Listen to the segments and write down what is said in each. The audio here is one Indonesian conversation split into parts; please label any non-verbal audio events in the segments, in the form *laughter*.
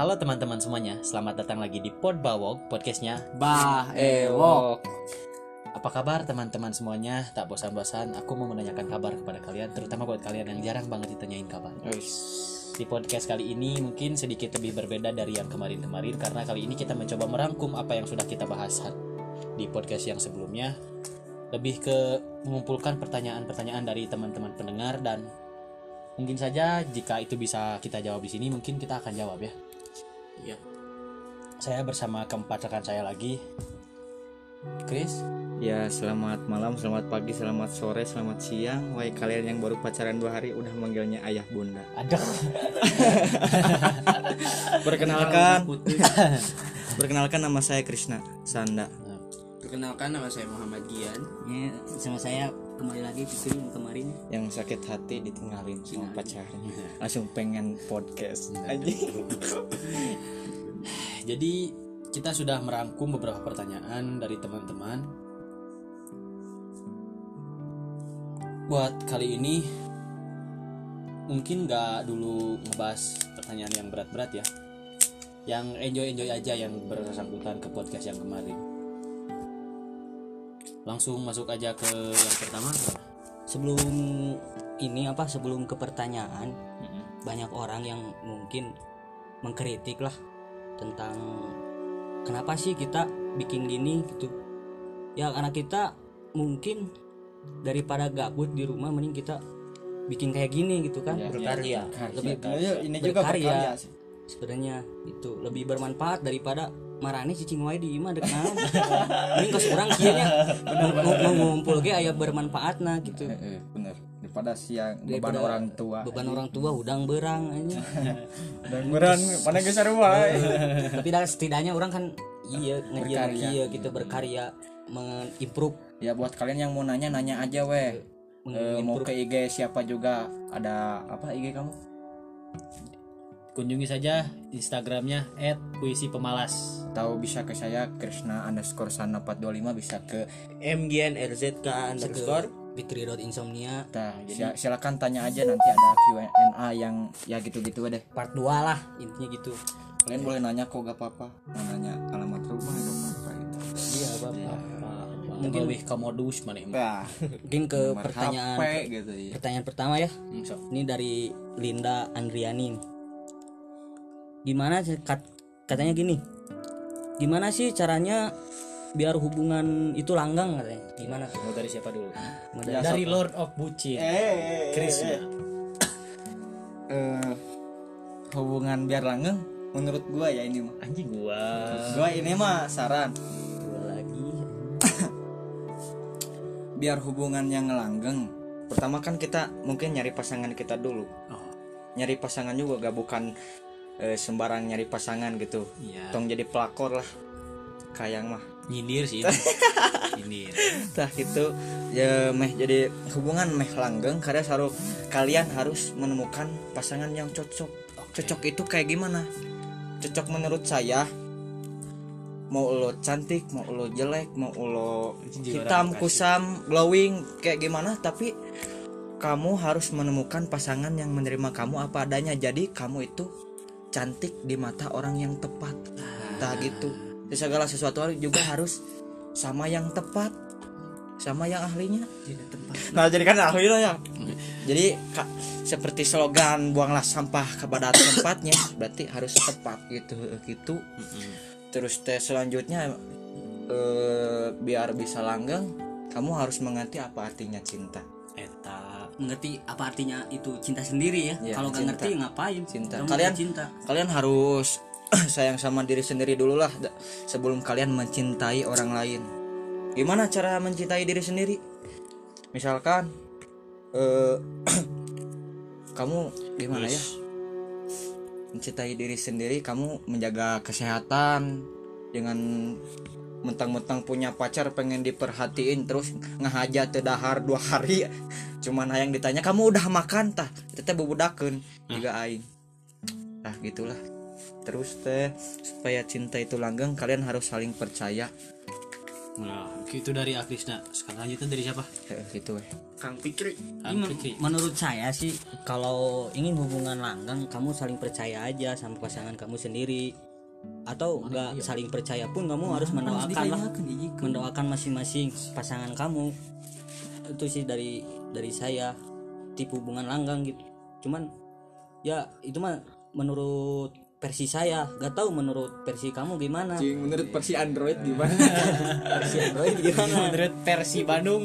Halo teman-teman semuanya, selamat datang lagi di Pod Bawok, podcastnya Bah Ewok Apa kabar teman-teman semuanya? Tak bosan-bosan, aku mau menanyakan kabar kepada kalian, terutama buat kalian yang jarang banget ditanyain kabar. Di podcast kali ini mungkin sedikit lebih berbeda dari yang kemarin-kemarin karena kali ini kita mencoba merangkum apa yang sudah kita bahas di podcast yang sebelumnya. Lebih ke mengumpulkan pertanyaan-pertanyaan dari teman-teman pendengar dan mungkin saja jika itu bisa kita jawab di sini mungkin kita akan jawab ya. Iya. Saya bersama keempat rekan saya lagi. Chris, Ya selamat malam, selamat pagi, selamat sore, selamat siang. Wahai kalian yang baru pacaran dua hari udah manggilnya ayah bunda. Ada *laughs* Perkenalkan. Perkenalkan nama saya Krishna Sanda. Perkenalkan nama saya Muhammad Gian. Ya, sama saya kembali lagi Fikri yang kemarin. Yang sakit hati ditinggalin sama pacarnya Langsung pengen podcast aja *laughs* Jadi kita sudah merangkum beberapa pertanyaan dari teman-teman. Buat kali ini mungkin nggak dulu ngebahas pertanyaan yang berat-berat ya. Yang enjoy-enjoy aja yang bersangkutan ke podcast yang kemarin. Langsung masuk aja ke yang pertama. Sebelum ini apa? Sebelum ke pertanyaan, banyak orang yang mungkin mengkritik lah tentang kenapa sih kita bikin gini gitu. Ya karena kita mungkin daripada gabut di rumah mending kita bikin kayak gini gitu kan berkarya lebih Ini juga berkarya. sebenarnya itu lebih bermanfaat daripada marane cicing wae di imah dek naon mending kos urang kieu nya ngumpul ge aya bermanfaatna gitu. Eh, Bener Daripada siang beban Daripada orang tua. beban orang tua udang berang aja *laughs* Dan beran mana geus sarua *laughs* tapi setidaknya orang kan iya ngajian kieu gitu berkarya mengimprove. Ya buat kalian yang mau nanya nanya aja weh. Eh, mau ke IG siapa juga? Ada apa IG kamu? Kunjungi saja Instagramnya @puisi_pemalas. Tahu bisa ke saya Krishna underscore sana 425 bisa ke MGN RZK underscore. Fitri.insomnia Nah, sil- silakan tanya aja nanti ada Q&A yang ya gitu-gitu deh. part 2 lah intinya gitu Kalian boleh nanya kok gak apa-apa. Mau nanya alamat rumah gak apa-apa gitu. iya bapak Mungkin lebih ke modus mana Nah, mungkin ke nomor pertanyaan HP gitu ya. pertanyaan pertama ya Hmm, ini dari Linda Andriani. Gimana sih kat- katanya gini gimana sih caranya biar hubungan itu langgang katanya gimana Mau dari siapa dulu? Mau Ya, dari sok. Lord of Bucin. Eh, Chris *coughs* eh, hubungan biar langgeng menurut gua ya ini mah. Anjing gua. Gua ini mah saran Dua lagi *coughs* biar hubungan yang ngelanggeng pertama kan kita mungkin nyari pasangan kita dulu Oh, nyari pasangan juga gak bukan eh, sembarang nyari pasangan gitu. Iya. tong jadi pelakor lah. Kayang mah. Nyindir sih. *laughs* Nyindir. tah gitu. Ya meh jadi hubungan meh langgeng. Karena harus kalian harus menemukan pasangan yang cocok. Cocok itu kayak gimana? Cocok menurut saya mau lo cantik mau lo jelek mau lo hitam kusam glowing kayak gimana? Tapi kamu harus menemukan pasangan yang menerima kamu apa adanya. Jadi kamu itu cantik di mata orang yang tepat. Nah gitu. Di segala sesuatu juga harus sama yang tepat. Sama yang ahlinya. Nah jadi kan ahli lah ya. Jadi ka- seperti slogan buanglah sampah kepada tempatnya berarti harus tepat gitu gitu. Terus tes selanjutnya eh, biar bisa langgeng kamu harus mengerti apa artinya cinta. Eta. Mengerti apa artinya itu cinta sendiri ya. Iya, kalau nggak ngerti ngapain? Cinta. Kamu Kalian- cinta. kalian harus *clears throat* sayang sama diri sendiri dulu lah sebelum kalian mencintai orang lain. Gimana cara mencintai diri sendiri? Misalkan eh *clears throat* kamu gimana ya? Mencintai diri sendiri kamu menjaga kesehatan dengan mentang-mentang punya pacar pengen diperhatiin terus ngahaja teu dahar dua hari *laughs* cuman yang ditanya kamu udah makan? Tah itu teh bubudakeun juga aing. Nah gitulah. Terus teh supaya cinta itu langgeng kalian harus saling percaya. Nah itu dari Akrisna sekarang lanjutnya dari siapa? Eh, gitu weh. Kang Pikri Kang Fikri. menurut saya sih kalau ingin hubungan langgeng kamu saling percaya aja sama pasangan kamu sendiri. Atau enggak saling percaya pun kamu harus mendoakan lah. mendoakan masing-masing pasangan kamu itu sih dari dari saya tipe hubungan langgang gitu. Cuman ya itu mah menurut versi saya. Gak tahu menurut versi kamu gimana. Cing, menurut versi Android gimana? *laughs* Versi Android gimana? Menurut versi Bandung.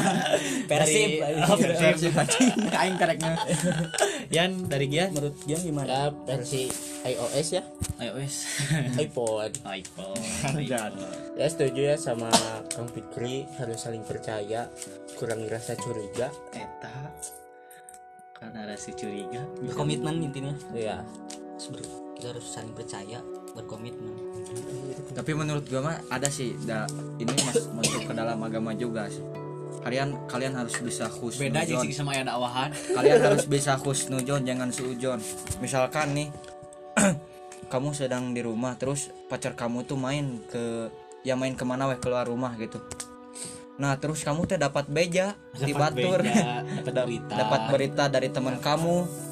*laughs* Dari- oh, *laughs* Persib. aing kareknya Yan dari Gian menurut dia gimana? Ya versi iOS ya. iOS. iPhone. iPhone. Ya setuju ya sama Kang Fikri. Harus saling percaya kurangi rasa curiga. Eta. Karena rasa curiga. Berkomitmen intinya. Ya Seber- kita harus saling percaya berkomitmen. Tapi menurut gua mah ada sih da, ini mas masuk ke dalam agama juga sih. Kalian kalian harus bisa khusnujon beda aja sih sama ayat dakwahan. Kalian *laughs* harus bisa khusnujon jangan suujon misalkan nih *clears throat* kamu sedang di rumah terus pacar kamu tuh main ke ya main ke mana weh keluar rumah gitu. Nah terus kamu tuh dapat beja di batur. dapat *laughs* berita. dapat berita dari teman kamu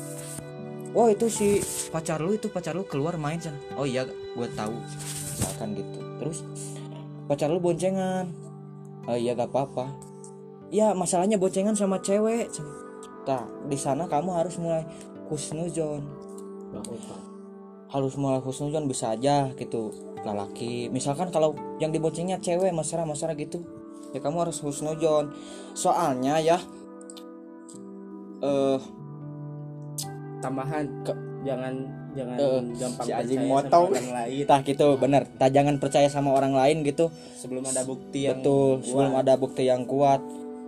oh itu si pacar lu itu pacar lu keluar main sana oh iya gue tahu. Misalkan gitu. Terus pacar lu boncengan. Oh iya gak apa-apa. Ya masalahnya boncengan sama cewek nah di sana kamu harus mulai husnujon harus mulai husnujon bisa aja gitu. Lelaki. Misalkan kalau yang diboncengnya cewek masalah masalah gitu ya kamu harus husnujon soalnya ya eh tambahan. Ke jangan jangan Eh, gampang si anjing percaya sama motong. orang lain. Tah gitu bener. Tak jangan percaya sama orang lain gitu. Sebelum ada bukti yang betul sebelum kuat. ada bukti yang kuat.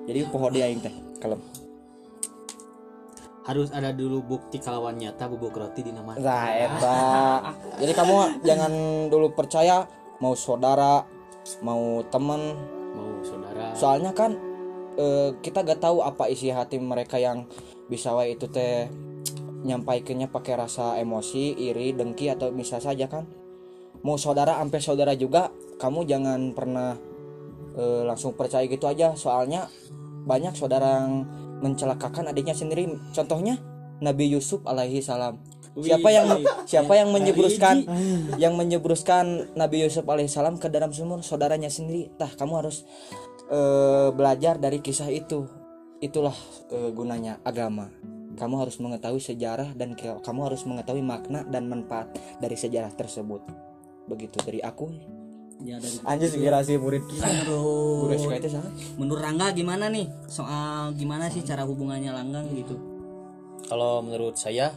Jadi pohon dia yang teh kalem. Harus ada dulu bukti kalawan nyata bubuk roti di nama. Nah eta jadi kamu jangan dulu percaya mau saudara mau temen. Mau saudara. Soalnya kan eh, kita gak tahu apa isi hati mereka yang bisa wae itu teh nyampaikannya pakai rasa emosi iri dengki atau bisa saja kan? Mau saudara sampai saudara juga kamu jangan pernah eh, langsung percaya gitu aja. Soalnya banyak saudara yang mencelakakan adiknya sendiri. Contohnya Nabi Yusuf alaihi salam. Siapa yang siapa yang menyebruskan *laughs* yang menyebruskan Nabi Yusuf alaihissalam ke dalam sumur saudaranya sendiri? Tah kamu harus eh, belajar dari kisah itu. Itulah eh, gunanya agama kamu harus mengetahui sejarah dan kamu harus mengetahui makna dan manfaat dari sejarah tersebut. Begitu dari aku. Ya dari anjir inspirasi murid. Guru menurut SK itu sama menurut Rangga gimana nih? Soal gimana sih cara hubungannya langgang gitu? Kalau menurut saya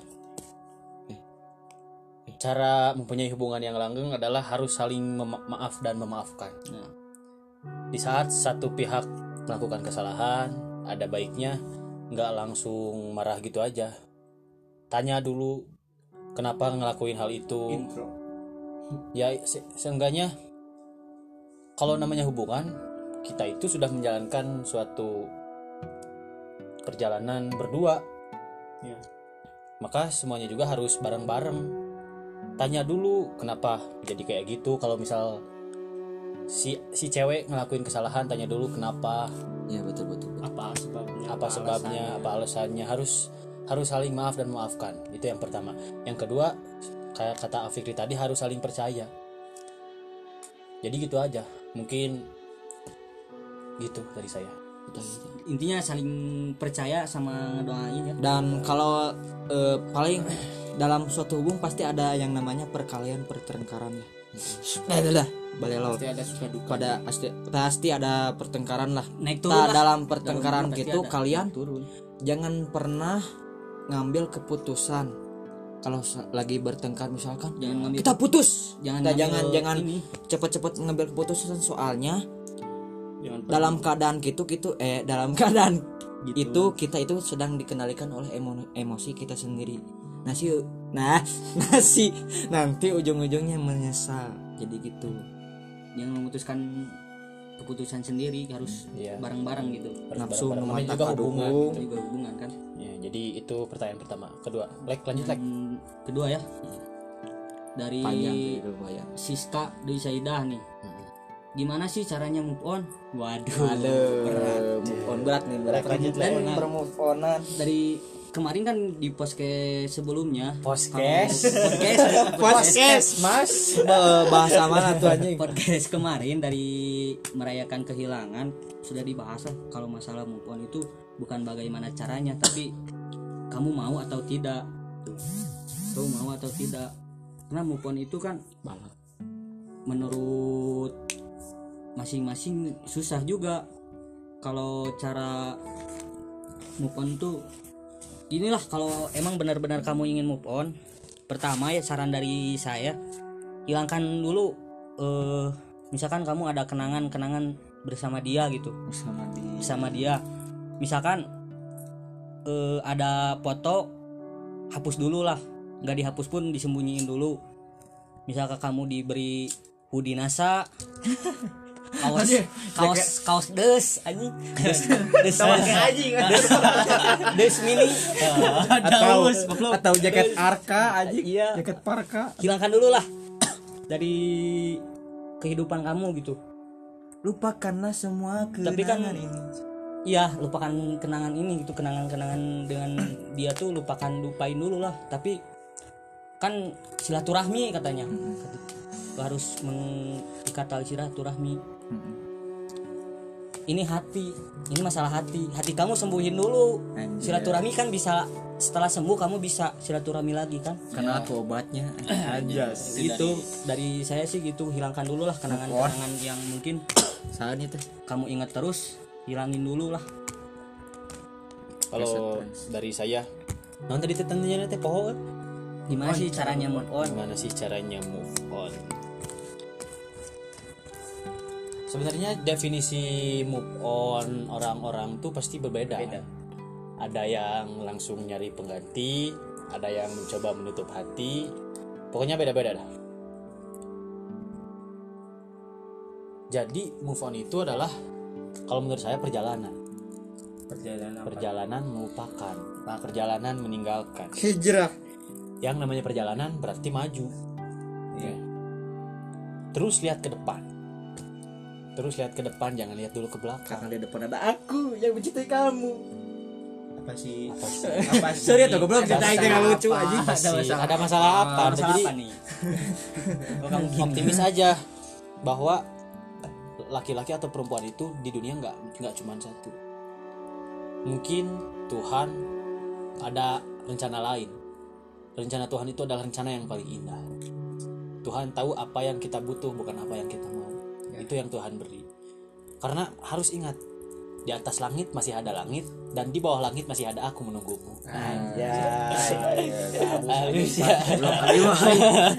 cara mempunyai hubungan yang langgeng adalah harus saling mema- maaf dan memaafkan. Nah. di saat satu pihak melakukan kesalahan ada baiknya nggak langsung marah gitu aja. Tanya dulu kenapa ngelakuin hal itu? Intro. Ya se- seenggaknya kalau namanya hubungan kita itu sudah menjalankan suatu perjalanan berdua. Ya. maka semuanya juga harus bareng-bareng. Tanya dulu kenapa jadi kayak gitu? Kalau misal si si cewek ngelakuin kesalahan tanya dulu kenapa. Ya betul betul, apa sebabnya apa sebabnya apa alasannya. Harus harus saling maaf dan memaafkan itu yang pertama. Yang kedua kayak kata Afikri tadi harus saling percaya. Jadi gitu aja. Mungkin gitu dari saya. Intinya saling percaya sama ngedoain ya. Dan kalau eh, paling dalam suatu hubung pasti ada yang namanya perkalian pertengkaran ya Dah, dah, dah. balelo pasti ada suka duka pada pasti pasti ada pertengkaran lah. Naik turun Nah, lah. dalam pertengkaran Dalam gitu ada. kalian naik turun. jangan pernah ngambil keputusan. Kalau lagi bertengkar misalkan jangan ngambil kita putus. Jangan Kita ngambil jangan jangan ini. cepet-cepet ngambil keputusan. Soalnya jangan dalam keadaan gitu gitu eh dalam *laughs* keadaan Gitu. itu kita itu sedang dikendalikan oleh emo- emosi kita sendiri nasi nah *laughs* nasi. Nanti ujung-ujungnya menyesal. Jadi gitu. Jangan memutuskan keputusan sendiri harus Iya. bareng-bareng gitu. Harus nafsu memantap juga hubungan. Hubung itu juga hubungan kan? Ya, jadi itu pertanyaan pertama. Kedua like lanjut like Hmm, kedua ya. Dari panjang Siska dari Saidah nih. Gimana sih caranya move on? Waduh Aduh, berat. move on berat nih berat. Lanjut, dan Lan. bermove onan. dari kemarin kan di podcast sebelumnya. Podcast. Podcast. *laughs* Podcast mas. Bahasa mana tuh anjing? Podcast kemarin dari merayakan kehilangan sudah dibahas kalau masalah move on itu bukan bagaimana caranya tapi kamu mau atau tidak. Tuh. kamu mau atau tidak. Karena move on itu kan menurut masing-masing susah juga. Kalau cara move on tuh inilah kalau emang benar-benar kamu ingin move on pertama ya saran dari saya hilangkan dulu eh misalkan kamu ada kenangan-kenangan bersama dia gitu. Sama di bersama dia. Misalkan eh ada foto hapus dulu lah. Nggak dihapus pun disembunyiin dulu. Misalkan kamu diberi hoodie NASA *laughs* kaos kaos kaos des anjing. Des. Des anjing. des. Mini. Atau atau jaket arka anjing. Iya. Jaket parka. Hilangkan dulu lah. Dari kehidupan kamu gitu. Lupakanlah semua Tapi kan- kenangan ini. Iya, lupakan kenangan ini gitu, kenangan-kenangan dengan dia tuh lupakan lupain dulu lah. Tapi kan silaturahmi katanya. Lo harus mengikat tali Ini hati, ini masalah hati. Hati kamu sembuhin dulu. Anjir. Silaturahmi kan bisa setelah sembuh kamu bisa silaturahmi lagi kan. karena aku obatnya aja Itu dari saya sih gitu, hilangkan dulu lah kenangan-kenangan yang mungkin soalnya tuh kamu ingat terus, hilangin dulu lah. kalau dari saya non tadi tanya teh poho kan? Gimana sih caranya move on? gimana sih caranya move on sebenarnya definisi move on orang-orang tuh pasti berbeda. Ada yang langsung nyari pengganti ada yang mencoba menutup hati. Pokoknya beda-beda dah. Jadi move on itu adalah kalau menurut saya perjalanan. Perjalanan apa? perjalanan melupakan. Perjalanan meninggalkan. Hijrah. Yang namanya perjalanan berarti maju. Iya. terus lihat ke depan terus lihat ke depan jangan lihat dulu ke belakang. Karena di depan ada aku yang mencintai kamu. Apa sih? Apa sih? Apa *laughs* sih? Sorry tuh goblok Ada cerita itu masalah yang lucu apa anjing. sih? ada masalah apa? Masalah jadi apa nih? *laughs* Kamu gini. optimis aja bahwa laki-laki atau perempuan itu di dunia nggak nggak cuma satu. Mungkin Tuhan ada rencana lain. Rencana Tuhan itu adalah rencana yang paling indah. Tuhan tahu apa yang kita butuh bukan apa yang kita mau itu yang Tuhan beri. Karena harus ingat di atas langit masih ada langit dan di bawah langit masih ada aku menunggumu.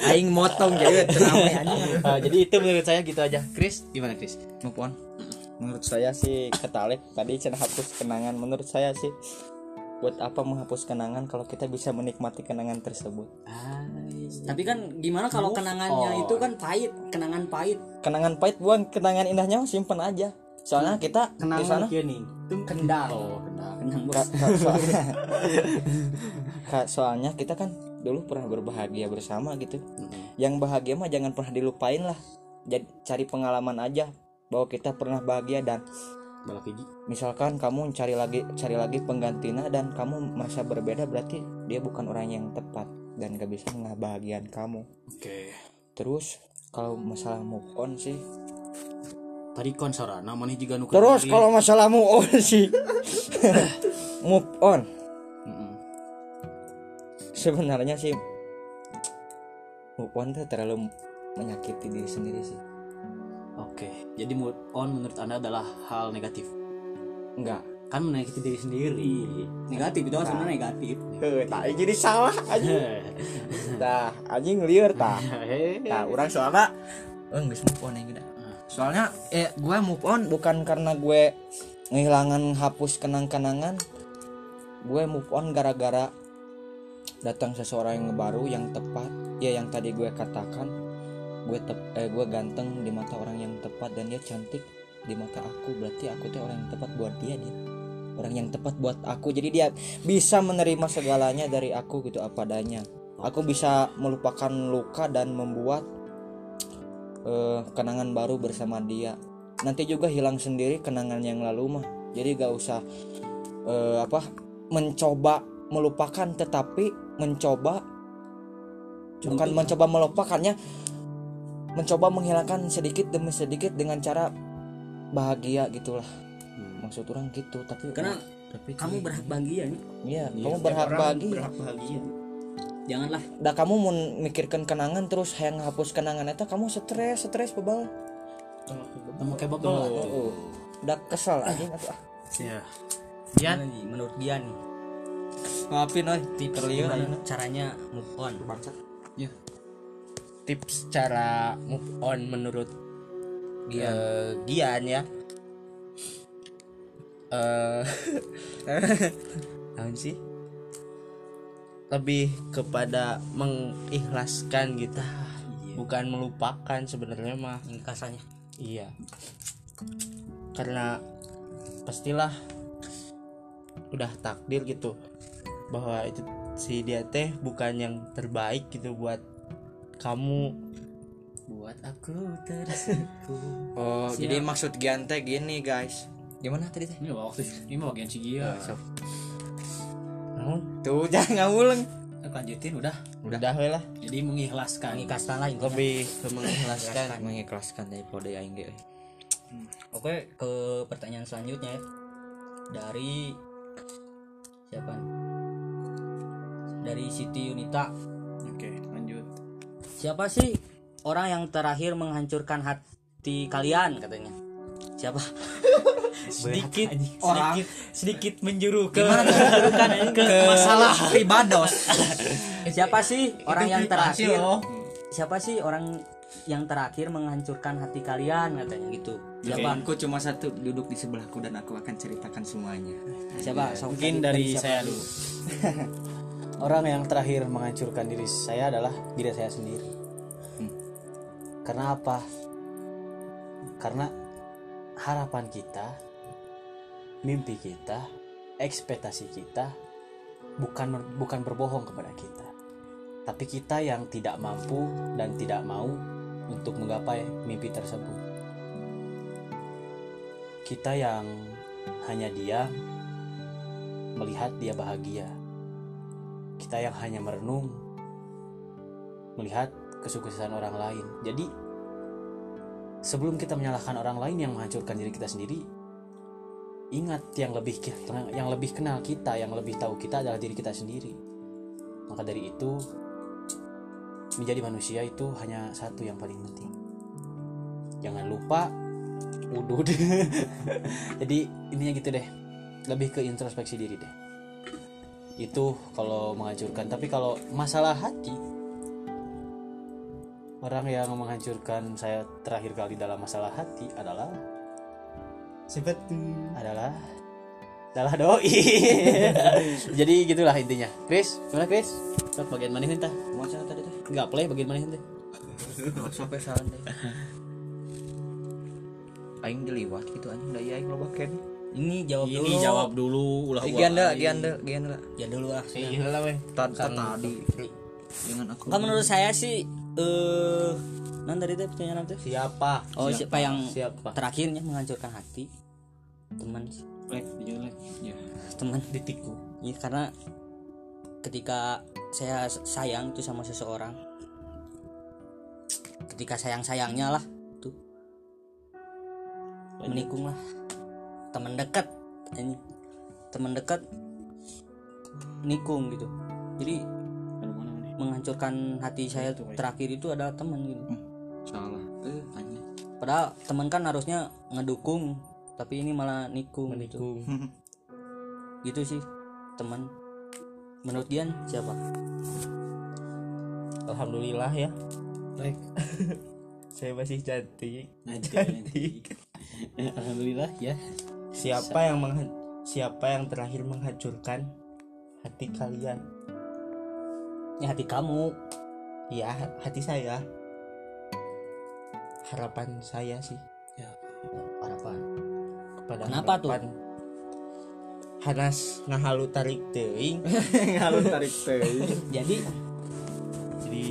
*laughs* Aing, motong jadi. *laughs* Ah, jadi itu menurut saya gitu aja. Chris gimana Chris? Move on. Menurut saya sih ketalik tadi cina hapus kenangan. Menurut saya sih buat apa menghapus kenangan kalau kita bisa menikmati kenangan tersebut. Tapi kan gimana kalau kenangannya itu kan pahit, kenangan pahit. Kenangan pahit buang kenangan indahnya simpen aja. Soalnya kita di sana nih. Kendang. Oh, kendang. Kendang bos. Ka- *laughs* soalnya, *laughs* Ka- soalnya kita kan dulu pernah berbahagia bersama gitu. Yang bahagia mah jangan pernah dilupain lah. Jadi cari pengalaman aja bahwa kita pernah bahagia dan balap gigi misalkan kamu cari lagi cari lagi penggantinya dan kamu merasa berbeda berarti dia bukan orang yang tepat dan gak bisa ngebahagiain kamu. oke. Terus kalau masalah move on sih? Tadi kon sarana namanya juga nu Terus kalau masalah move on sih? *laughs* Move on? Sebenarnya sih Move on tuh terlalu menyakiti diri sendiri sih jadi move on menurut anda adalah hal negatif? Enggak. Kan menyakiti diri sendiri. Negatif itu kan sebenarnya negatif. Tak jadi salah anjing. *laughs* Dah anjing liar tah. Nah orang soalnya Oh nggak move on ya gitu Soalnya eh gue move on bukan karena gue ngehilangan hapus kenang-kenangan. Gue move on gara-gara datang seseorang yang baru yang tepat. Ya yang tadi gue katakan gue tep eh gue ganteng di mata orang yang tepat dan dia cantik di mata aku. Berarti aku tuh orang yang tepat buat dia dia orang yang tepat buat aku. Jadi dia bisa menerima segalanya dari aku gitu apa adanya. Aku bisa melupakan luka dan membuat eh, kenangan baru bersama dia. Nanti juga hilang sendiri kenangan yang lalu mah. Jadi gak usah eh, apa mencoba melupakan tetapi mencoba bukan mencoba melupakannya mencoba menghilangkan sedikit demi sedikit dengan cara bahagia gitulah. Maksud orang gitu tapi karena kamu berhak bahagia nih iya kamu berhak bahagia. berhak bahagia. Janganlah. Dah kamu mau mikirkan kenangan terus yang hapus kenangan itu kamu stres stres bebal. Kamu kayak bubble lah. oh, udah kesal aja atuh ah Ya. Nih menurut dia nih? Maafin oi. Caranya move on? Ya. Tips cara move on menurut Gian, Gian ya. Eh *laughs* apa sih? Lebih kepada mengikhlaskan gitu. Bukan melupakan sebenarnya mah. Ringkasannya iya. Karena pastilah udah takdir gitu. Bahwa itu si dia teh bukan yang terbaik gitu buat kamu. Buat aku tersipu. *laughs* oh jadi maksud Giante gini guys. Gimana tadi teh? Ini waktu ini mah bagian si Gia. naon tuh *laughs* jangan nguleng Lanjutin udah. udah. We lah Jadi mengikhlaskan. ringkasan lah intinya. lebih ke mengikhlaskan. *laughs* mengikhlaskan daripada aing ge euy. oke ke pertanyaan selanjutnya ya. Dari siapa? Dari Siti Yunita Oke, lanjut. Siapa sih orang yang terakhir menghancurkan hati kalian katanya? Siapa? *laughs* Sedikit sedikit sedikit menjuru ke ke, masalah pribados *laughs* siapa sih orang yang terakhir? siapa sih orang yang terakhir menghancurkan hati kalian katanya gitu. Siapa? Jawabanku cuma satu duduk di sebelahku dan aku akan ceritakan semuanya. Siapa? Sok, Mungkin dari siapa? saya dulu? dulu. *laughs* Orang yang terakhir menghancurkan diri saya adalah diri saya sendiri. Karena apa? Karena harapan kita, mimpi kita, ekspektasi kita bukan bukan berbohong kepada kita. Tapi kita yang tidak mampu dan tidak mau untuk menggapai mimpi tersebut. Kita yang hanya diam melihat dia bahagia. Kita yang hanya merenung melihat kesuksesan orang lain. Jadi sebelum kita menyalahkan orang lain yang menghancurkan diri kita sendiri, ingat yang lebih yang, lebih kenal kita, yang lebih tahu kita adalah diri kita sendiri. Maka dari itu menjadi manusia itu hanya satu yang paling penting. Jangan lupa udud. *laughs* Jadi intinya gitu deh. Lebih ke introspeksi diri deh. Itu kalau menghancurkan. Tapi kalau masalah hati orang yang menghancurkan saya terakhir kali dalam masalah hati adalah seperti adalah adalah doi. *laughs* Jadi gitulah intinya. Chris, gimana Chris? Sok bagian mana tah? masa tadi teh Enggak play bagian mana teh? sampai salah deh aing diliwat gitu anjing da aing loba ken ini jawab dulu Ini jawab dulu ulah Eh, gua Gianda. Gianda, Gianda. ya dulu lah iya lah weh Tad- tad- tadi dengan aku. kalau menurut saya sih eh non tadi teh pertanyaan apa tuh? siapa oh siapa, yang siapa terakhirnya menghancurkan hati teman. Lek, dijauh, Lek. Ya. teman ditiku Iya, karena ketika saya sayang tuh sama seseorang ketika sayang sayangnya lah tuh menikung lah teman dekat ini teman dekat nikung gitu jadi? Menghancurkan hati saya tuh. Terakhir itu adalah teman gitu. Salah. Eh, padahal teman kan harusnya ngedukung tapi ini malah nikung gitu. Menikung. *laughs* Gitu sih teman. Menurut Dian siapa? Alhamdulillah ya. Lek. *laughs* saya masih cantik. Nanti. *laughs* Alhamdulillah ya. siapa yang siapa yang terakhir menghancurkan hati kalian ya hati kamu. Ya hati saya. Harapan saya sih. Harapan. Kepada Kenapa tuh? harapan. Hanas ngahalu tarik teuing. *laughs* Ngalu tarik teh. *laughs* jadi jadi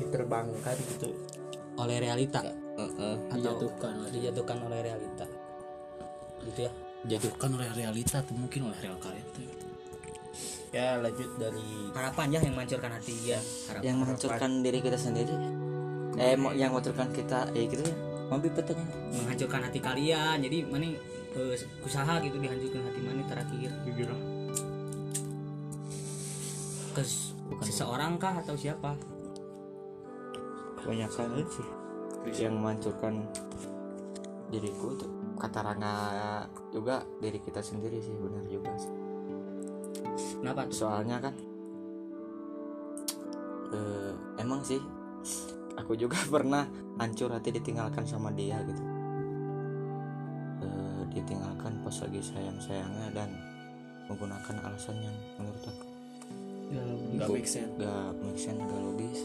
diterbangkan gitu. Oleh realita. Heeh. atau dijatuhkan oleh dijatuhkan oleh realita. Gitu ya. Dijatuhkan oleh realita atau mungkin oleh real kareta ya lanjut dari harapan ya yang menghancurkan hati ya. Harapan yang menghancurkan diri kita sendiri. Eh mau yang menghancurkan kita eh gitu ya. Mau pertanyaan menghancurkan hati kalian. Jadi mana eh, usaha gitu dihancurkan hati mana terakhir. Ke seseorang kah atau siapa? Kebanyakan sih. Yang menghancurkan diriku tuh kata Rangga juga diri kita sendiri sih benar juga sih kenapa? Tuh? soalnya kan eh, emang sih aku juga *laughs* pernah hancur hati ditinggalkan sama dia gitu. Eh, ditinggalkan pas lagi sayang sayangnya dan menggunakan alasan yang menurut aku nggak make sense. gak make sense gak logis.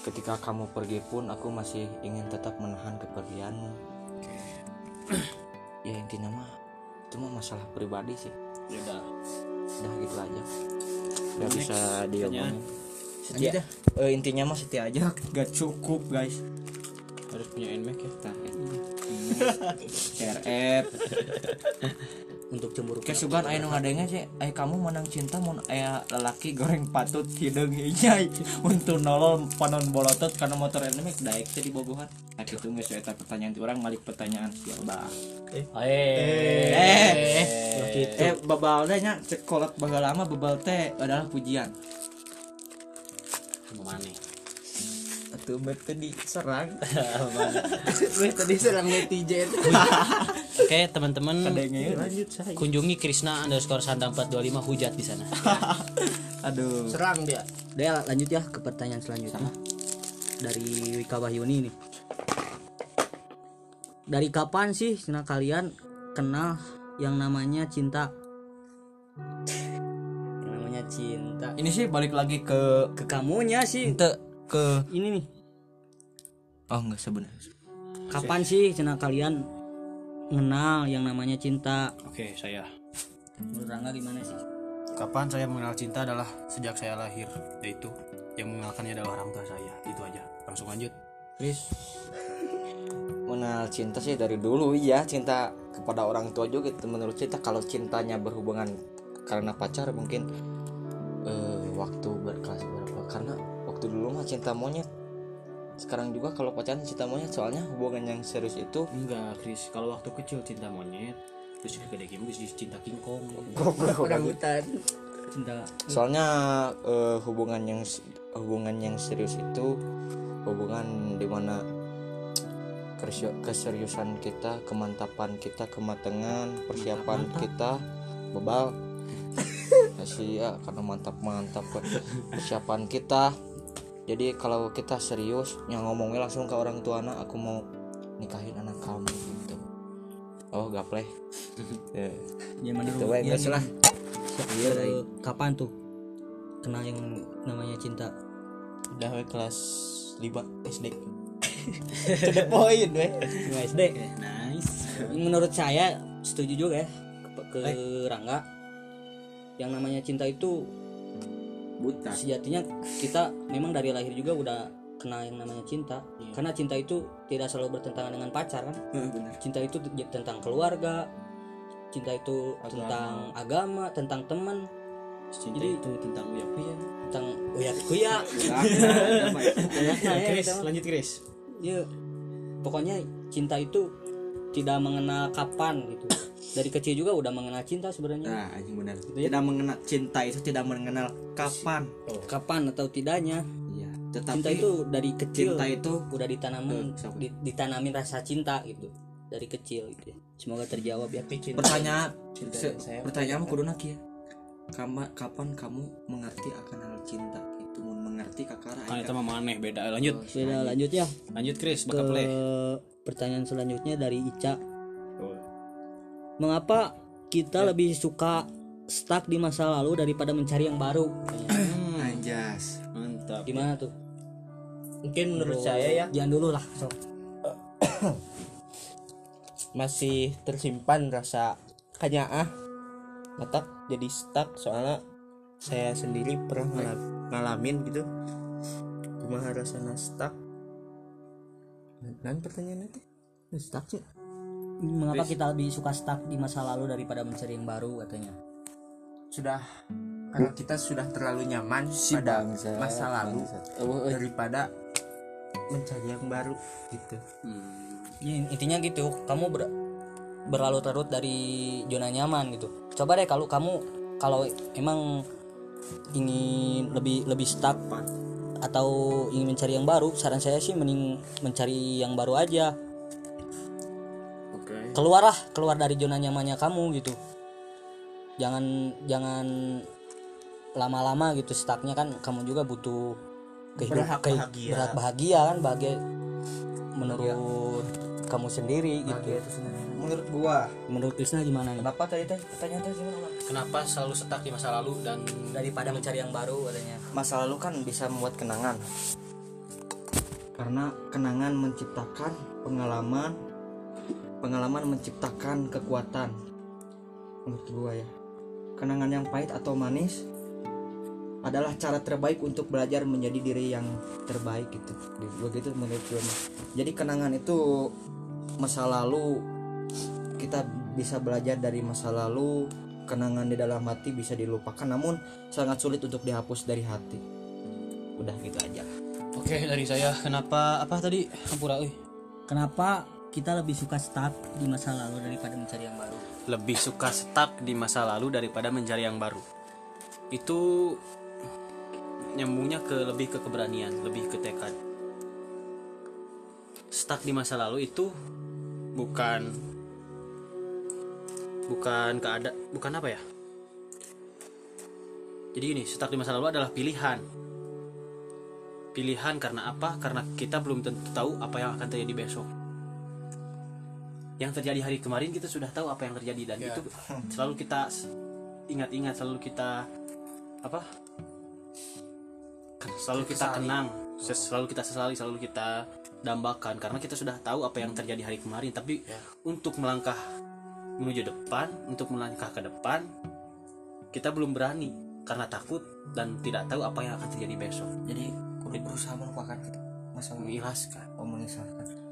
Ketika kamu pergi pun aku masih ingin tetap menahan kepergianmu. Ya intinya mah itu mah masalah pribadi sih. Ya. Udah udah gitu aja. Udah Next, bisa diomongin. Setia eh, intinya mah setia aja. *laughs* Gak cukup guys. Harus punya nmax ya? *laughs* RF untuk cemburu kesugan aya nu ngadenge sih aya kamu menang cinta mun aya lelaki goreng patut hideung inyai *laughs* untuk nolol panon bolotot karena motor NMAX daek teh di bogohan. Nah kitu geus eta pertanyaan ti urang malik pertanyaan. Ya bah eh. Eh. Eh. Babal teh nya cek kolot baheula lama babal teh adalah pujian. Mau mana? Atuh bet teh diserang gue tadi serang netizen *laughs* oke teman-teman lanjut saya kunjungi Krisna underscore sandang 425 hujat di sana. *laughs* Aduh. Serang dia. Udah lanjut ya ke pertanyaan selanjutnya. Dari Wika Wahyuni nih. Dari kapan sih cina kalian kenal yang namanya cinta? Yang namanya cinta. Ini sih balik lagi ke ke kamunya sih. Ente ke ini nih. Oh enggak sebenarnya. Kapan sih cina kalian mengenal yang namanya cinta. Oke saya. Menurut Rangga gimana sih? Kapan saya mengenal cinta adalah sejak saya lahir yaitu yang mengenalkannya adalah orang tua saya. Itu aja. Langsung lanjut. Chris mengenal cinta sih dari dulu iya. Cinta kepada orang tua juga gitu menurut kita kalau cintanya berhubungan karena pacar mungkin eh, waktu berkelas berapa? Karena waktu dulu mah cinta monyet sekarang juga kalau pacaran cinta monyet soalnya hubungan yang serius itu enggak Chris kalau waktu kecil cinta monyet terus gede game terus cinta King Kong. Orang hutan. Cinta. Soalnya eh, hubungan yang hubungan yang serius itu hubungan di mana keseriusan kita kemantapan kita kematangan *laughs* persiapan kita bebal. Kasih ya karena mantap mantap persiapan kita jadi kalau kita serius yang ngomongnya langsung ke orang tua anak aku mau nikahin anak kamu gitu. Oh gapleh. *laughs* Ya. Zaman dulu wae ya, lah. Dari kapan tuh? Kenal yang namanya cinta? Udah we kelas 5 SD *laughs* to the point we. Nggak SD nice. Menurut saya setuju juga ya ke, ke Rangga. Yang namanya cinta itu buta. Sejatinya kita memang dari lahir juga udah kenal yang namanya cinta. Karena cinta itu tidak selalu bertentangan dengan pacar kan? Benar. Cinta itu tentang keluarga cinta itu tentang agama tentang teman. Cinta Jadi- itu tentang uya kuya tentang uya kuya Chris lanjut Chris. Ya pokoknya cinta itu tidak mengenal kapan gitu. Dari kecil juga udah mengenal cinta sebenarnya. Nah, anjing benar. ya? Tidak mengenal cinta itu tidak mengenal kapan. kapan atau tidaknya? Iya. Tetapi cinta itu dari kecil. cinta itu udah ditanamin siapa? di- ditanamin rasa cinta gitu dari kecil gitu ya. semoga terjawab ya pertanyaan Cinta. Se- saya- pertanyaan kudu ya. Kama, kapan kamu mengerti akan hal cinta itu? Mau mengerti kakara kan itu mah maneh beda. Lanjut. Beda lanjut. ya. Lanjut Chris ke bakal play. pertanyaan selanjutnya dari Ica. Mengapa kita lebih suka stuck di masa lalu daripada mencari yang baru. Anjas. Mantap. Gimana tuh? Mungkin menurut saya ya. jangan dulu lah sok *coughs* masih tersimpan rasa kanyaah mata jadi stuck. Soalnya saya sendiri pernah ngalami ngalamin gitu. Kumaha rasana stuck. Dan pertanyaannya teh stuck sih. Mengapa kita lebih suka stuck di masa lalu daripada mencari yang baru katanya sudah karena kita sudah terlalu nyaman pada masa lalu daripada mencari yang baru gitu. Ya, intinya gitu kamu ber berlalu terus dari zona nyaman gitu. Coba deh kalau kamu kalau emang ingin lebih lebih stuck atau ingin mencari yang baru saran saya sih mending mencari yang baru aja. Oke. keluarlah keluar dari zona nyamannya kamu gitu jangan jangan lama-lama gitu stucknya kan kamu juga butuh kehidupan Berhak bahagia. berhak bahagia kan bahagia menurut kamu sendiri gitu. Menurut gua. Menurut Krisna gimana nih? Kenapa tadi teh pertanyaan teh gimana? Kenapa selalu stuck di masa lalu dan daripada mencari yang baru katanya. Masa lalu kan bisa membuat kenangan. Karena kenangan menciptakan pengalaman pengalaman menciptakan kekuatan. Menurut gua ya kenangan yang pahit atau manis adalah cara terbaik untuk belajar menjadi diri yang terbaik gitu begitu menurut mah. jadi kenangan itu masa lalu kita bisa belajar dari masa lalu kenangan di dalam hati bisa dilupakan namun sangat sulit untuk dihapus dari hati udah gitu aja Oke, dari saya kenapa apa tadi? Hampura euy. kenapa kita lebih suka stuck di masa lalu daripada mencari yang baru Lebih suka stuck di masa lalu daripada mencari yang baru. Itu nyambungnya ke lebih ke keberanian, lebih ke tekad. Stuck di masa lalu itu bukan bukan keada bukan apa ya? Jadi ini stuck di masa lalu adalah pilihan. Pilihan karena apa? Karena kita belum tentu tahu apa yang akan terjadi besok. Yang terjadi hari kemarin kita sudah tahu apa yang terjadi dan itu selalu kita ingat-ingat, selalu kita apa? Selalu kita kenang, selalu kita sesali, selalu kita dambakan karena kita sudah tahu apa yang terjadi hari kemarin. Tapi untuk melangkah menuju depan, untuk melangkah ke depan, kita belum berani karena takut dan tidak tahu apa yang akan terjadi besok. jadi kudu berusaha melupakan masa lalu Mengikhlaskan. oh.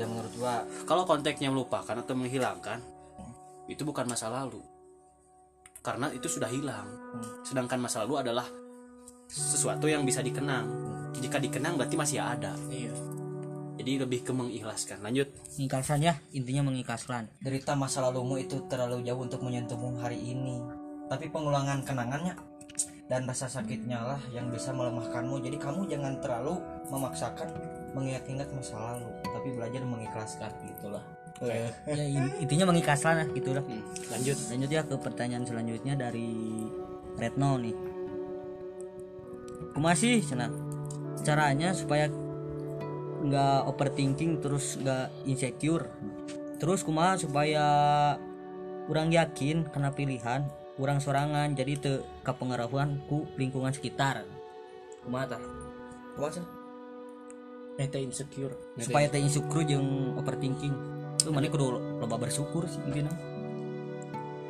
Ya menurut gua Kalau konteksnya melupakan atau menghilangkan, itu bukan masa lalu. Karena itu sudah hilang. Sedangkan masa lalu adalah sesuatu yang bisa dikenang. Jika dikenang berarti masih ada. iya Jadi lebih ke mengikhlaskan. Lanjut. mengikhlaskan ya intinya mengikhlaskan derita masa lalumu itu terlalu jauh untuk menyentuhmu hari ini tapi pengulangan kenangannya dan rasa sakitnya lah yang bisa melemahkanmu jadi kamu jangan terlalu memaksakan mengingat-ingat masa lalu tapi belajar mengikhlaskan gitulah *laughs* ya in- intinya mengikhlaskan lah gitu lah. Hmm, lanjut. lanjut ya ke pertanyaan selanjutnya dari Retno nih. Masih cina caranya supaya nggak overthinking terus nggak insecure. Terus kumaha supaya kurang yakin kena pilihan kurang sorangan jadi te kepengaruhan ku lingkungan sekitar. Kumaha tah Kumaha, Cen? Eta insecure supaya teh insecure jeung overthinking itu mana kudu loba bersyukur sih intinya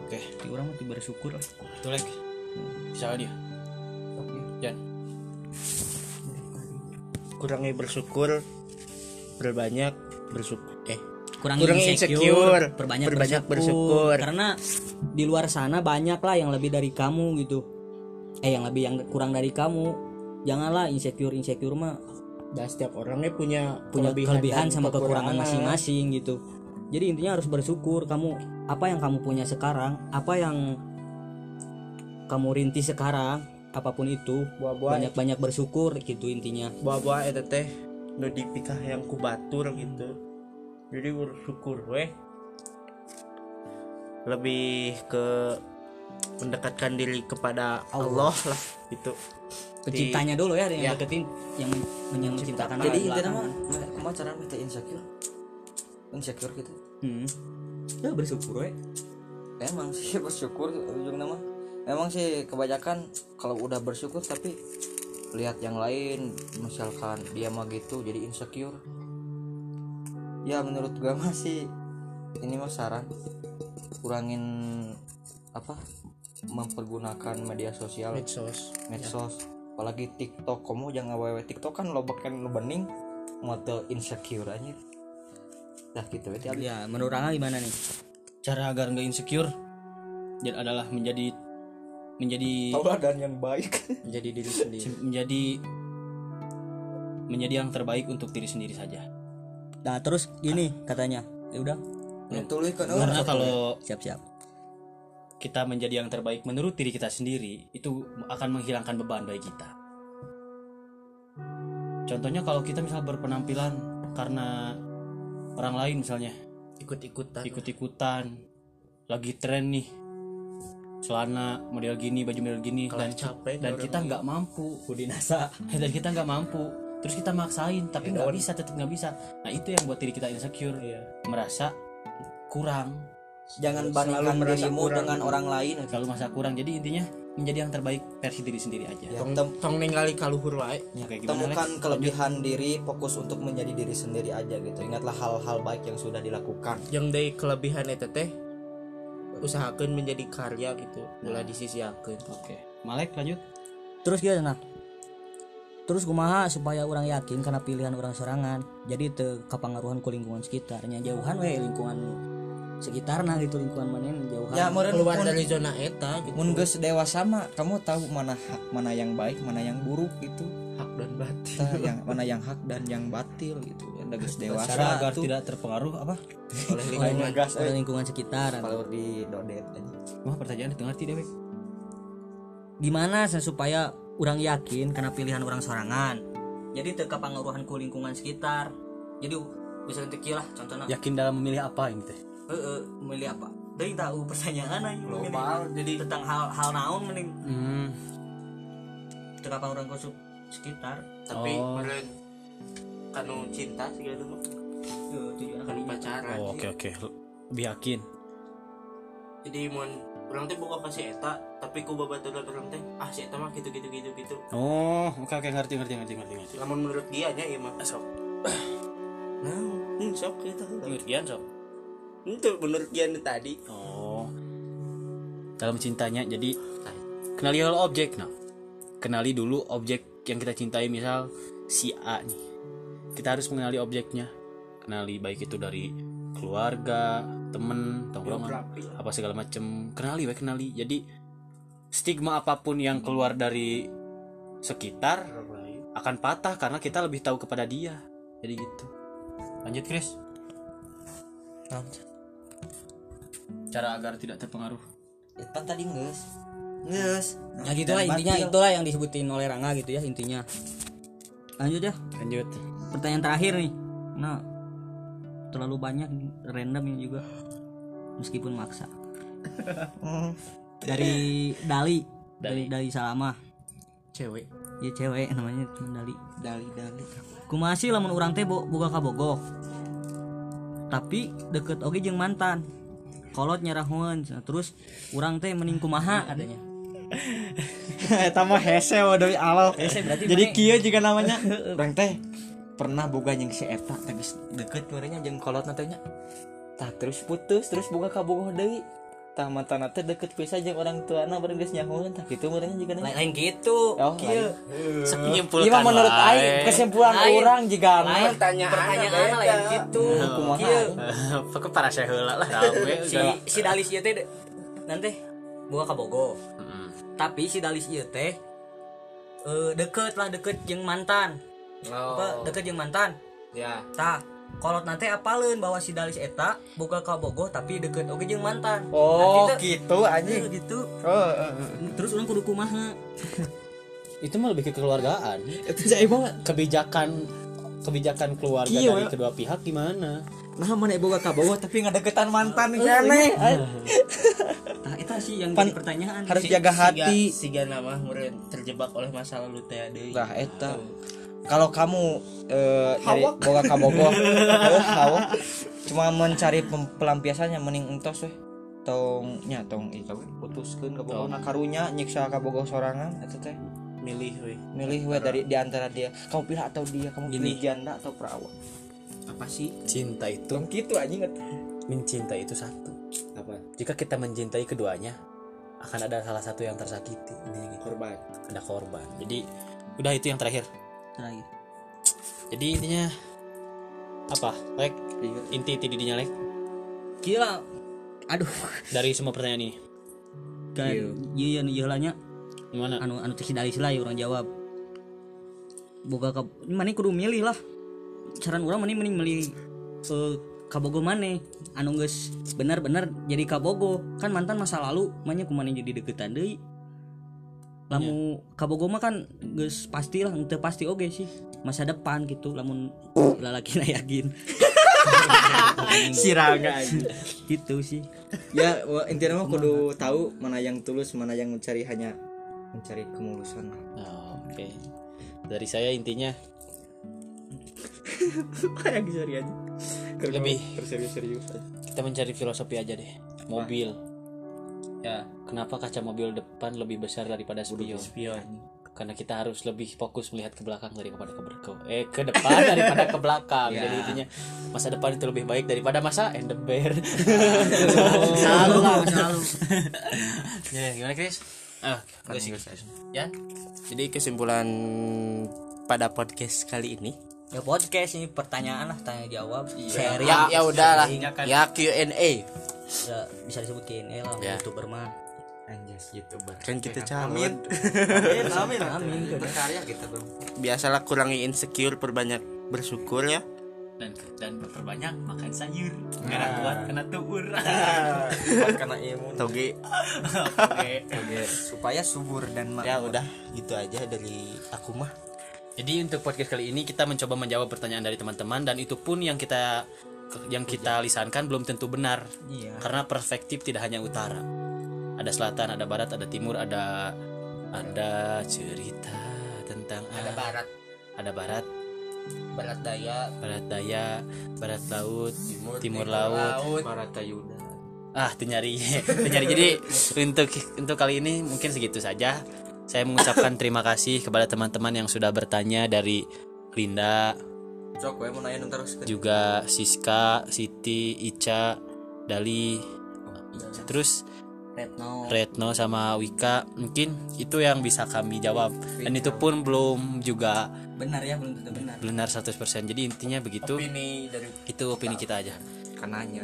Oke. di orang mah ti bersyukur lah Itu lagi. Siapa dia? Jan. kurangi bersyukur berbanyak bersyukur eh kurangi Kurangi insecure, insecure, perbanyak, perbanyak bersyukur. bersyukur. karena di luar sana banyak lah yang lebih dari kamu gitu eh yang lebih yang kurang dari kamu janganlah insecure insecure mah dan setiap orangnya punya punya kelebihan, dan sama kekurangan masing-masing gitu. Jadi intinya harus bersyukur kamu apa yang kamu punya sekarang apa yang kamu rintis sekarang apa pun itu banyak-banyak bersyukur gitu intinya. Buah-buah eta teh nu dipikah yang kubatur gitu. Jadi bersyukur weh. Lebih ke mendekatkan diri kepada Allah, lah gitu. Penciptanya dulu ya yang Ya. deketin yang yang menciptakan jadi di intinya mah kumaha cara minta insecure. Insecure gitu. Hmm. ya bersyukur we. Emang sih *laughs* bersyukur ujung nama emang sih kebanyakan kalau udah bersyukur tapi lihat yang lain misalkan dia mah gitu jadi insecure. Ya menurut gua masih ini mah saran. Kurangin apa mempergunakan media sosial. Medsos medsos. Apalagi TikTok. Kamu jangan wewe TikTok kan lo beken lo bening. Moto insecure aja. Dah gitu ya ya menurut Rangga gimana nih? Cara agar nggak insecure dan adalah menjadi menjadi tauladan yang baik. *laughs* Jadi diri sendiri. menjadi menjadi yang terbaik untuk diri sendiri saja. Nah terus gini katanya. Ya udah. Tuliskan karena kalau siap-siap kita menjadi yang terbaik menurut diri kita sendiri itu akan menghilangkan beban bagi kita. Contohnya kalau kita misal berpenampilan karena orang lain misalnya Ikut-ikutan. ikut-ikutan lagi tren nih celana model gini baju model gini Kalau dan capek dan kita nggak mampu Budi Nasa *laughs* dan kita nggak mampu terus kita maksain tapi nggak bisa tetap nggak bisa. Nah itu yang buat diri kita insecure merasa kurang jangan bandingkan dirimu kurang. dengan orang lain. Selalu merasa kurang. Jadi intinya menjadi yang terbaik versi diri sendiri aja. Ya, Tong, tong ningali kaluhur wae. Ya, temukan Lex? kelebihan diri fokus untuk menjadi diri sendiri aja gitu. Ingatlah hal-hal baik yang sudah dilakukan. Yang dari kelebihan eta teh usahakan menjadi karya gitu. Ulah disisiakeun. oke. Malek lanjut. Terus gimana terus kumaha supaya orang yakin karena pilihan orang sorangan. Jadi te kapangaruhan ku lingkungan sekitarnya. Jauhan we lingkungan sekitar nah gitu lingkungan mana jauhan ya meureun Keluar mun- dari zona eta gitu. mun geus dewasa mah kamu tahu mana hak mana yang baik mana yang buruk gitu hak dan batin. Tah, yang mana yang hak dan yang batil gitu udah geus dewasa cara agar tuh tidak terpengaruh apa *laughs* Oleh oleh, lingkungan. gas, oleh eh. lingkungan sekitar kalau di dodet aja wah pertanyaan itu ngerti deh Bek. gimana saya supaya orang yakin karena pilihan orang sorangan jadi te kapangaruhan ku lingkungan sekitar jadi bisa nanti lah contohnya yakin dalam memilih apa ini teh Heeh, memilih apa dari tahu pertanyaan aja Global jadi tentang hal hal naon mending hmm. kenapa orang su- sekitar tapi Oh. meren kanu cinta segala. Yo, tujuan Kanu pacaran. oh, oke oke lebih yakin Jadi mun orang teh boga kasih eta tapi ku babaturan orang teh ah si eta mah gitu gitu gitu gitu. oh oke oke ngerti ngerti ngerti ngerti ngerti Lamun menurut dia nya ieu mah. sok Nah, hmm, sok kita. ngertian sok Itu menurut dia nih tadi. oh. Dalam cintanya jadi kenali dulu objek nah. Kenali dulu objek yang kita cintai misal si A nih. Kita harus mengenali objeknya. Kenali baik itu dari keluarga temen tongkrongan apa segala macem. Kenali baik kenali. Jadi stigma apa pun yang keluar dari sekitar akan patah karena kita lebih tahu kepada dia. Jadi gitu. Lanjut Chris cara agar tidak terpengaruh. Ya, kan tadi geus geus ya gitulah Dan intinya batil. itulah yang disebutin oleh Rangga gitu ya intinya. Lanjut ya. Lanjut. Pertanyaan terakhir nih. Nah terlalu banyak random ini juga. Meskipun maksa. Dari Dali. Dari Dali Salama. Cewek. ya cewek namanya Dali. Dali dali. Kumasi lamun orang teh bo- boga kabogoh tapi deket oke jeung mantan kolot nyerahun terus orang teh mending kumaha katanya. *laughs* Eta mah hese waduh Allah Hese berarti jadi kieu juga namanya. *laughs* Orang teh pernah boga jeung si eta geus deket merenya jeung kolot natanya tah terus putus terus boga kabogoh deui tah mantan teh deket pisah jeung orang tuana bareng geus nyahoeun tah kitu merenya juga lain, nanya lain gitu oh Kieu. menyimpulkan Iya. mah menurut aing kesimpulan Lain. orang jika lain Pertanyaan pertanyaan lain gitu. Kieu. *laughs* Pokoknya para saya heula lah rame si si Dalis ieu teh nanti boga kabogoh tapi si Dalis ieu teh eh, deket lah deket jeung mantan. Apa Oh. deket jeung mantan? Ya. tah kolot nanti apaleun bahwa si Dalis eta boga kabogoh tapi deket. Oke jeung mantan. Oh Nah, kita- gitu Eh, anjing gitu. Oh eh, eh. terus orang kudu kumaha? *laughs* Itu mah lebih ke kekeluargaan. Itu saya banget kebijakan kebijakan keluarga Iya, dari kedua pihak gimana? Nah mana boga kabogoh tapi ngadeketan mantan aneh *laughs* nah itu sih yang Pan- jadi pertanyaan. harus Si- jaga hati. Siga nama meureun terjebak oleh masa lalu teh deui. Lah eta. Kalau kamu eh dari boga kabogoh, *laughs* heuh, hawa. cuma mencari pelampiasannya mending entos weh. Tong nya tong ih kawe putuskeun kabogohna karunya nyiksa kabogoh sorangan eta teh. milih we. Milih we dari di antara dia. Kamu pilih atau dia, kamu Gini. pilih janda atau perawan. Apa sih? cinta itu Tong gitu anjing mencintai itu satu apa jika kita mencintai keduanya akan ada salah satu yang tersakiti ini gitu Korban. ada korban jadi udah itu yang terakhir terakhir jadi intinya apa lek? Inti inti didinya lek? Gila. Aduh. Dari semua pertanyaan ini? Kan iya. iya lanya gimana? Anu anu teh dari sila orang jawab. Boga ka mana kudu milih lah. Saran orang mana mending milih eh, kabogo mana? Anu geus benar-benar jadi kabogo kan mantan masa lalu mana kumana jadi deketan deui lamu kabogo mah kan geus pasti lah teu pasti oge sih. Masa depan gitu lamun lalaki na yakin *laughs* siraga gitu sih. Ya wa- intinya mah kudu tahu mana yang tulus mana yang mencari hanya mencari kemulusan Oh, oke. Dari saya intinya. *laughs* Kayak serius aja Lebih. serius serius kita mencari filosofi aja deh. Mobil. Ya kenapa kaca mobil depan lebih besar daripada spion? spion karena kita harus lebih fokus melihat ke belakang daripada ke belakang eh ke depan daripada ke belakang. Jadi intinya masa depan itu lebih baik daripada masa the bear selalu lah selalu. *laughs* Ya gimana Chris? Ah sih. Ya? Jadi kesimpulan pada podcast kali ini? Ya podcast ini pertanyaan lah tanya jawab. Sharing. Ya ya udahlah. Kan. ya Q&A bisa bisa disebutin. Ya lah Ya. youtuber mah anjas youtuber kan kita *laughs* amin amin amin. berkarya kita bro biasalah kurangi insecure perbanyak bersyukur ya. Dan dan perbanyak makan sayur. Karena kuat kena tuur. Karena imun toge. Oke. Supaya subur dan ya udah gitu aja dari aku mah. Jadi untuk podcast kali ini kita mencoba menjawab pertanyaan dari teman-teman dan itu pun yang kita yang kita lisankan belum tentu benar. Iya. Karena perspektif tidak hanya utara. Ada selatan, ada barat, ada timur, ada ada cerita tentang ada barat. Ada barat, barat daya. Barat daya, barat laut, timur, laut. barat tayuda Ah, itu nyari. *laughs* itu nyari. Jadi untuk untuk kali ini mungkin segitu saja. Saya mengucapkan terima kasih kepada teman-teman yang sudah bertanya dari Linda, sok gue mau nanya terus. juga Siska, Siti, Ica, Dali, terus Retno. Retno sama Wika mungkin itu yang bisa kami jawab. Dan itu pun belum juga benar ya belum tentu benar. benar 100% jadi intinya begitu. Ini dari itu opini kita aja. kananya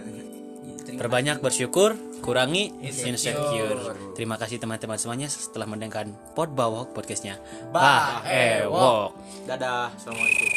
perbanyak bersyukur kurangi insecure. terima kasih teman-teman semuanya setelah mendengarkan Pod Bawok podcastnya. Bah Ewok dadah assalamualaikum